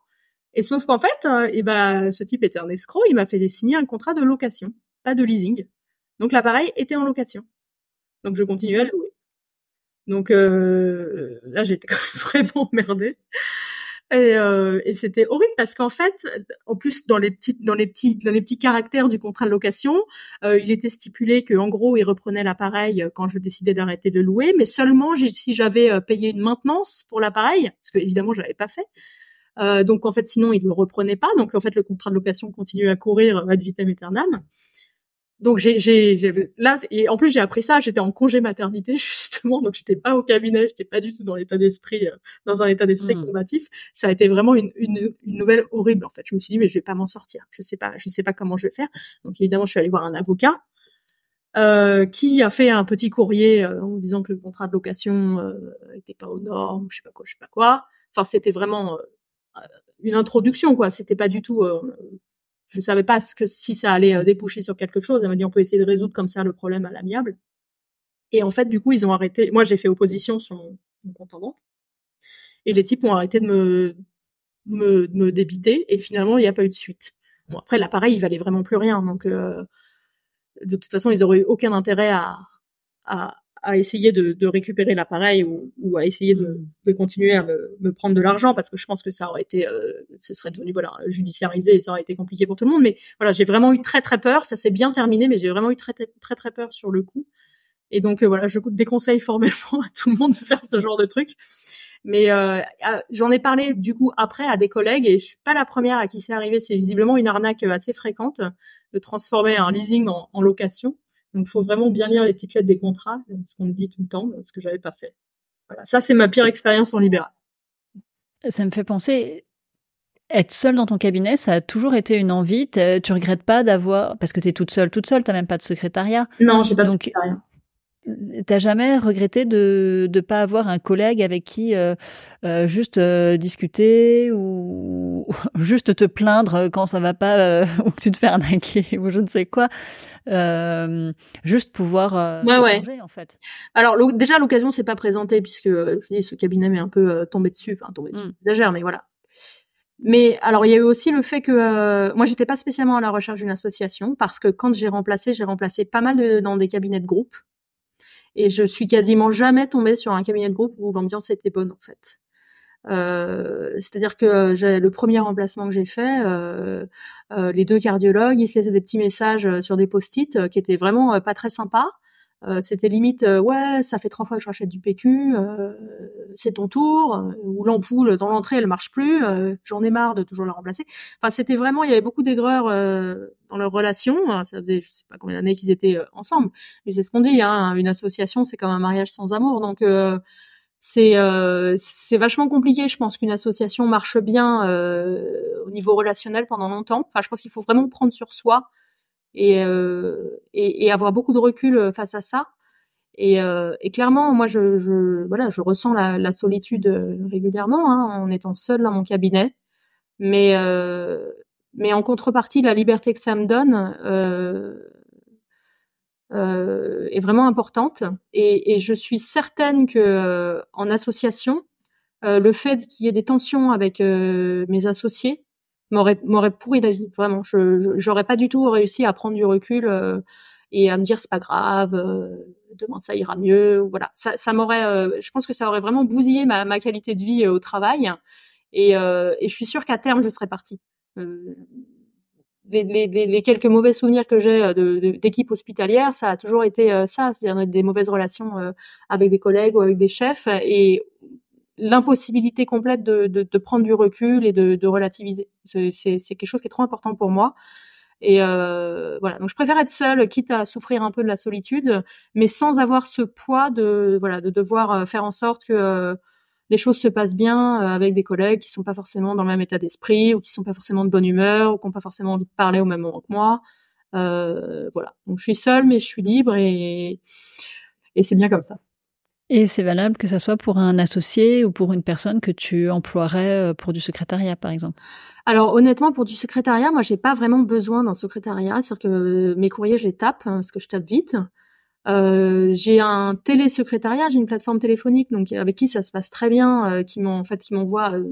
Et sauf qu'en fait, et euh, eh ben ce type était un escroc, il m'a fait signer un contrat de location, pas de leasing. Donc l'appareil était en location. Donc je continuais à louer. Donc euh, là j'étais vraiment emmerdée. Et, euh, et c'était horrible parce qu'en fait, en plus dans les petites, dans les petits, dans les petits caractères du contrat de location, euh, il était stipulé que en gros, il reprenait l'appareil quand je décidais d'arrêter de louer, mais seulement si j'avais euh, payé une maintenance pour l'appareil, parce que évidemment, je l'avais pas fait. Euh, donc en fait, sinon, il le reprenait pas. Donc en fait, le contrat de location continuait à courir ad vitam aeternam donc j'ai, j'ai, là et en plus j'ai appris ça. J'étais en congé maternité justement, donc j'étais pas au cabinet, j'étais pas du tout dans l'état d'esprit, euh, dans un état d'esprit mmh. combatif. Ça a été vraiment une, une, une, nouvelle horrible en fait. Je me suis dit mais je vais pas m'en sortir. Je sais pas, je sais pas comment je vais faire. Donc évidemment je suis allée voir un avocat euh, qui a fait un petit courrier euh, en disant que le contrat de location euh, était pas aux normes, je sais pas quoi, je sais pas quoi. Enfin c'était vraiment euh, une introduction quoi. C'était pas du tout je savais pas ce que si ça allait euh, déboucher sur quelque chose. Elle m'a dit on peut essayer de résoudre comme ça le problème à l'amiable. Et en fait, du coup, ils ont arrêté. Moi, j'ai fait opposition sur mon, banque. Et les types ont arrêté de me, me, me débiter. Et finalement, il n'y a pas eu de suite. Bon, après, l'appareil, il valait vraiment plus rien. Donc, euh, de toute façon, ils auraient eu aucun intérêt à, à, à essayer de, de récupérer l'appareil ou, ou, à essayer de, mm. de continuer à me, me prendre de l'argent parce que je pense que ça aurait été, euh, ce serait devenu voilà judiciarisé et ça aurait été compliqué pour tout le monde. Mais voilà, j'ai vraiment eu très très peur. Ça s'est bien terminé, mais j'ai vraiment eu très très très peur sur le coup. Et donc euh, voilà, je déconseille formellement à tout le monde de faire ce genre de truc. Mais euh, j'en ai parlé du coup après à des collègues et je suis pas la première à qui c'est arrivé. C'est visiblement une arnaque assez fréquente de transformer un leasing en, en location. Donc, il faut vraiment bien lire les petites lettres des contrats, ce qu'on me dit tout le temps, ce que j'avais pas fait. Voilà, ça c'est ma pire expérience en libéral. Ça me fait penser, être seule dans ton cabinet, ça a toujours été une envie. Tu regrettes pas d'avoir, parce que tu es toute seule, toute seule, t'as même pas de secrétariat. Non, j'ai pas de secrétariat. T'as jamais regretté de ne pas avoir un collègue avec qui euh, euh, juste euh, discuter ou juste te plaindre quand ça va pas ou que tu te fais arnaquer ou je ne sais quoi, juste pouvoir ouais, échanger, en fait. Alors déjà l'occasion s'est pas présentée puisque ce cabinet m'est un peu tombé dessus, enfin tombé dessus, mmh. j'exagère mais voilà. Mais alors il y a eu aussi le fait que moi j'étais pas spécialement à la recherche d'une association parce que quand j'ai remplacé, j'ai remplacé pas mal dans des cabinets de groupe et je suis quasiment jamais tombée sur un cabinet de groupe où l'ambiance était bonne en fait. Euh, c'est-à-dire que le premier remplacement que j'ai fait, euh, euh, les deux cardiologues, ils se laissaient des petits messages sur des post-it qui étaient vraiment pas très sympas. C'était limite ouais ça fait trois fois que je rachète du PQ c'est ton tour ou l'ampoule dans l'entrée elle marche plus j'en ai marre de toujours la remplacer. Enfin c'était vraiment il y avait beaucoup d'aigreur dans leur relation. Ça faisait je sais pas combien d'années qu'ils étaient ensemble. Mais c'est ce qu'on dit hein une association c'est comme un mariage sans amour. Donc c'est c'est vachement compliqué je pense qu'une association marche bien au niveau relationnel pendant longtemps. Enfin je pense qu'il faut vraiment prendre sur soi et, euh, et, et, avoir beaucoup de recul euh, face à ça. Et, euh, et clairement, moi, je, voilà, je ressens la, solitude régulièrement hein, en étant seule dans mon cabinet. Mais, euh, mais en contrepartie, la liberté que ça me donne euh, euh, est vraiment importante. Et, je suis certaine que euh, en association, euh, le fait qu'il y ait des tensions avec mes associés m'aurait pourri la vie. Vraiment, je j'aurais pas du tout réussi à prendre du recul et à me dire c'est pas grave, demain ça ira mieux. Voilà, ça, ça m'aurait. je pense que ça aurait vraiment bousillé ma, ma qualité de vie au travail. Et, et je suis sûre qu'à terme je serais partie. Euh, les, les, les, quelques mauvais souvenirs que j'ai euh, d'équipe hospitalière, ça a toujours été euh, ça, c'est-à-dire des mauvaises relations avec des collègues ou avec des chefs et l'impossibilité complète de, de, de, prendre du recul et de, de relativiser. C'est quelque chose qui est trop important pour moi. Et euh, voilà, donc je préfère être seule, quitte à souffrir un peu de la solitude, mais sans avoir ce poids de voilà de devoir faire en sorte que les choses se passent bien euh, avec des collègues qui sont pas forcément dans le même état d'esprit ou qui sont pas forcément de bonne humeur ou qui ont pas forcément envie de parler au même moment que moi. Euh, voilà. Donc je suis seule, mais je suis libre et, et c'est bien comme ça. Et c'est valable que ça soit pour un associé ou pour une personne que tu emploierais euh, pour du secrétariat, par exemple? Alors honnêtement, pour du secrétariat, moi j'ai pas vraiment besoin d'un secrétariat, c'est-à-dire que mes courriers je les tape hein, parce que je tape vite. Euh, j'ai un télésecrétariat, j'ai une plateforme téléphonique donc avec qui ça se passe très bien, euh, qui m'en en fait qui m'envoie euh,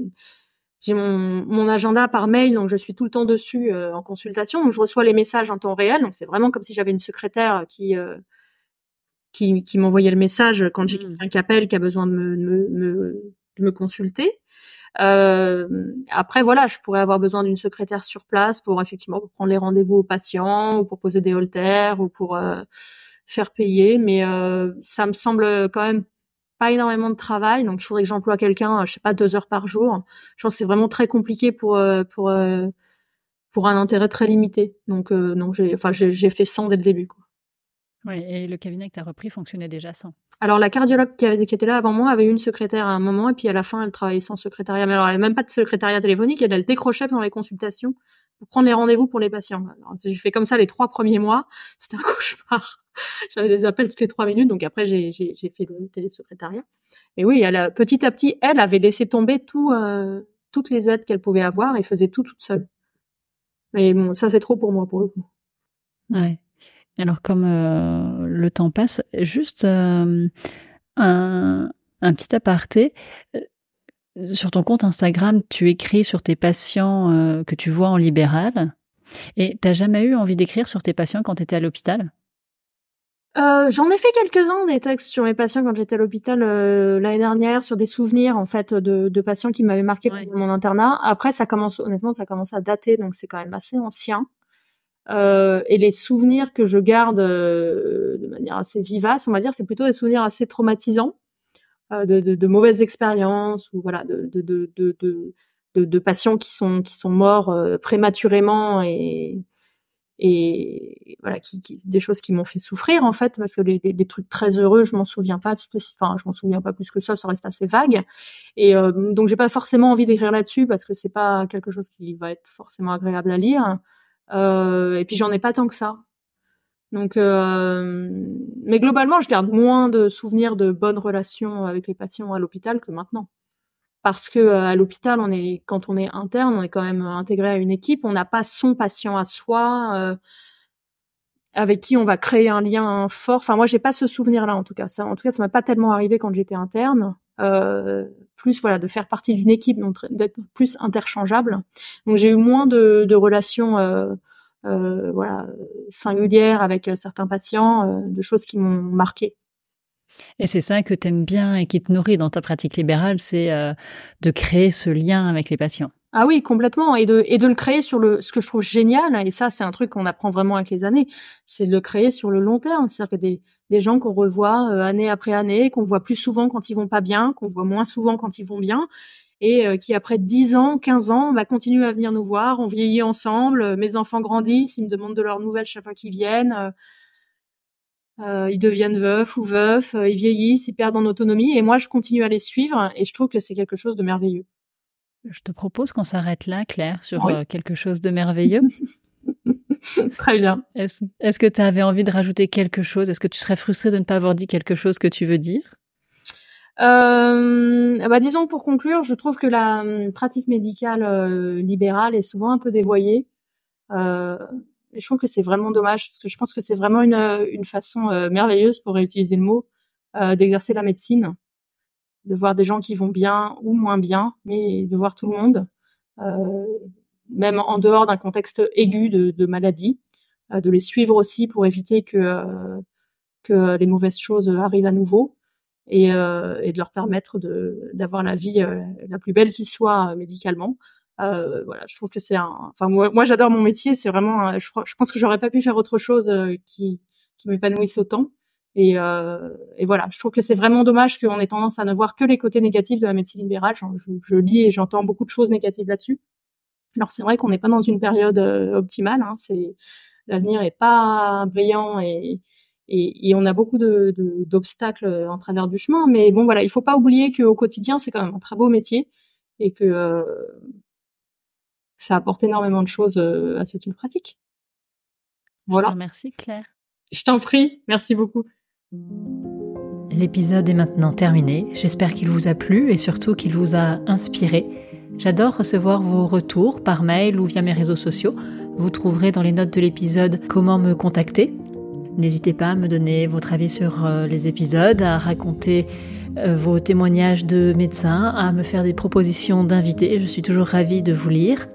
j'ai mon, mon agenda par mail donc je suis tout le temps dessus euh, en consultation donc je reçois les messages en temps réel donc c'est vraiment comme si j'avais une secrétaire qui qui, qui m'envoyait le message quand j'ai mmh. quelqu'un qui appelle qui a besoin de me, me, me, de me consulter. après voilà, je pourrais avoir besoin d'une secrétaire sur place pour effectivement prendre les rendez-vous aux patients ou pour poser des haltères ou pour faire payer, mais euh, ça me semble quand même pas énormément de travail, donc il faudrait que j'emploie quelqu'un, je sais pas, deux heures par jour. Je pense que c'est vraiment très compliqué pour euh, pour euh, pour un intérêt très limité. Donc non, j'ai enfin j'ai fait 100 dès le début. Quoi. Oui, et le cabinet que tu as repris fonctionnait déjà sans. Alors la cardiologue qui, avait, qui était là avant moi avait eu une secrétaire à un moment et puis à la fin elle travaillait sans secrétariat. Mais alors elle avait même pas de secrétariat téléphonique, elle, elle décrochait pendant les consultations pour prendre les rendez-vous pour les patients. J'ai fait comme ça les trois premiers mois, c'était un cauchemar. J'avais des appels toutes les trois minutes, donc après j'ai fait le télésecrétariat. Et oui, elle a, petit à petit, elle avait laissé tomber tout, euh, toutes les aides qu'elle pouvait avoir et faisait tout toute seule. Mais bon, ça c'est trop pour moi pour le coup. Ouais. Alors comme euh, le temps passe, juste euh, un, un petit aparté. Sur ton compte Instagram, tu écris sur tes patients que tu vois en libéral. Et t'as jamais eu envie d'écrire sur tes patients quand tu étais à l'hôpital? Euh, J'en ai fait quelques-uns des textes sur mes patients quand j'étais à l'hôpital euh, l'année dernière, sur des souvenirs en fait de, de patients qui m'avaient marqué pendant mon internat. Après, ça commence honnêtement, ça commence à dater, donc c'est quand même assez ancien. Euh, et les souvenirs que je garde euh, de manière assez vivace, on va dire, c'est plutôt des souvenirs assez traumatisants, euh, de, de, mauvaises expériences ou voilà, de, de, patients qui sont qui sont morts prématurément et et voilà qui, des choses qui m'ont fait souffrir en fait parce que les, les, trucs très heureux je m'en souviens pas enfin je m'en souviens pas plus que ça ça reste assez vague. Et donc j'ai pas forcément envie d'écrire là-dessus parce que c'est pas quelque chose qui va être forcément agréable à lire et puis j'en ai pas tant que ça donc euh, mais globalement je garde moins de souvenirs de bonnes relations avec les patients à l'hôpital que maintenant parce que euh, à l'hôpital, on est quand on est interne, on est quand même intégré à une équipe. On n'a pas son patient à soi euh, avec qui on va créer un lien fort. Enfin, moi, j'ai pas ce souvenir-là en tout cas. Ça, en tout cas, ça m'a pas tellement arrivé quand j'étais interne. Euh, plus voilà, de faire partie d'une équipe, d'être plus interchangeable. Donc, j'ai eu moins de, de relations. Euh, euh, voilà singulières avec certains patients, de choses qui m'ont marqué. Et c'est ça que tu aimes bien et qui te nourrit dans ta pratique libérale, c'est de créer ce lien avec les patients. Ah oui, complètement, et de et de le créer sur le ce que je trouve génial, et ça c'est un truc qu'on apprend vraiment avec les années, c'est de le créer sur le long terme, c'est-à-dire que des des gens qu'on revoit euh, année après année, qu'on voit plus souvent quand ils vont pas bien, qu'on voit moins souvent quand ils vont bien, et euh, qui après 10 ans, 15 ans, bah, continuent à venir nous voir, on vieillit ensemble, mes enfants grandissent, ils me demandent de leurs nouvelles chaque fois qu'ils viennent euh, ils deviennent veufs ou veufs, euh, ils vieillissent, ils perdent en autonomie, et moi je continue à les suivre, et je trouve que c'est quelque chose de merveilleux. Je te propose qu'on s'arrête là, Claire, sur euh, quelque chose de merveilleux. Très bien. Est-ce que tu avais envie de rajouter quelque chose? Est-ce que tu serais frustré de ne pas avoir dit quelque chose que tu veux dire? Euh, bah disons pour conclure, je trouve que la hum, pratique médicale euh, libérale est souvent un peu dévoyée. Euh, et je trouve que c'est vraiment dommage parce que je pense que c'est vraiment une, une façon euh, merveilleuse pour réutiliser le mot euh, d'exercer la médecine, de voir des gens qui vont bien ou moins bien, mais de voir tout le monde, même en dehors d'un contexte aigu de, de maladie, de les suivre aussi pour éviter que que les mauvaises choses arrivent à nouveau et, euh, et de leur permettre d'avoir la vie euh, la plus belle qui soit euh, médicalement. Euh, voilà, je trouve que c'est un. Enfin, moi, moi j'adore mon métier. C'est vraiment. Je, je, pense que j'aurais pas pu faire autre chose qui qui m'épanouisse autant. Et, euh, et, voilà, je trouve que c'est vraiment dommage qu'on ait tendance à ne voir que les côtés négatifs de la médecine libérale. Je, je lis et j'entends beaucoup de choses négatives là-dessus. Alors c'est vrai qu'on n'est pas dans une période optimale. Hein, c'est l'avenir est pas brillant et, et, et, on a beaucoup de, d'obstacles euh, en travers du chemin. Mais bon, voilà, il faut pas oublier qu'au quotidien, c'est quand même un très beau métier et que euh, ça apporte énormément de choses euh, à ceux qui le pratiquent. Voilà. Merci Claire. Je t'en prie, merci beaucoup. L'épisode est maintenant terminé. J'espère qu'il vous a plu et surtout qu'il vous a inspiré. J'adore recevoir vos retours par mail ou via mes réseaux sociaux. Vous trouverez dans les notes de l'épisode comment me contacter. N'hésitez pas à me donner votre avis sur euh, les épisodes, à raconter euh, vos témoignages de médecins, à me faire des propositions d'invités. Je suis toujours ravie de vous lire.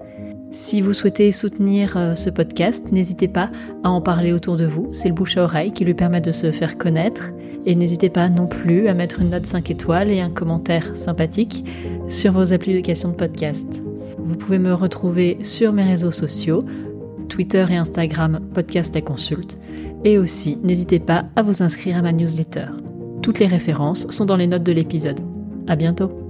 Si vous souhaitez soutenir euh, ce podcast, n'hésitez pas à en parler autour de vous. C'est le bouche à oreille qui lui permet de se faire connaître. Et n'hésitez pas non plus à mettre une note 5 étoiles et un commentaire sympathique sur vos applications de podcast. Vous pouvez me retrouver sur mes réseaux sociaux, Twitter et Instagram, Podcast La Consulte. Et aussi, n'hésitez pas à vous inscrire à ma newsletter. Toutes les références sont dans les notes de l'épisode. À bientôt!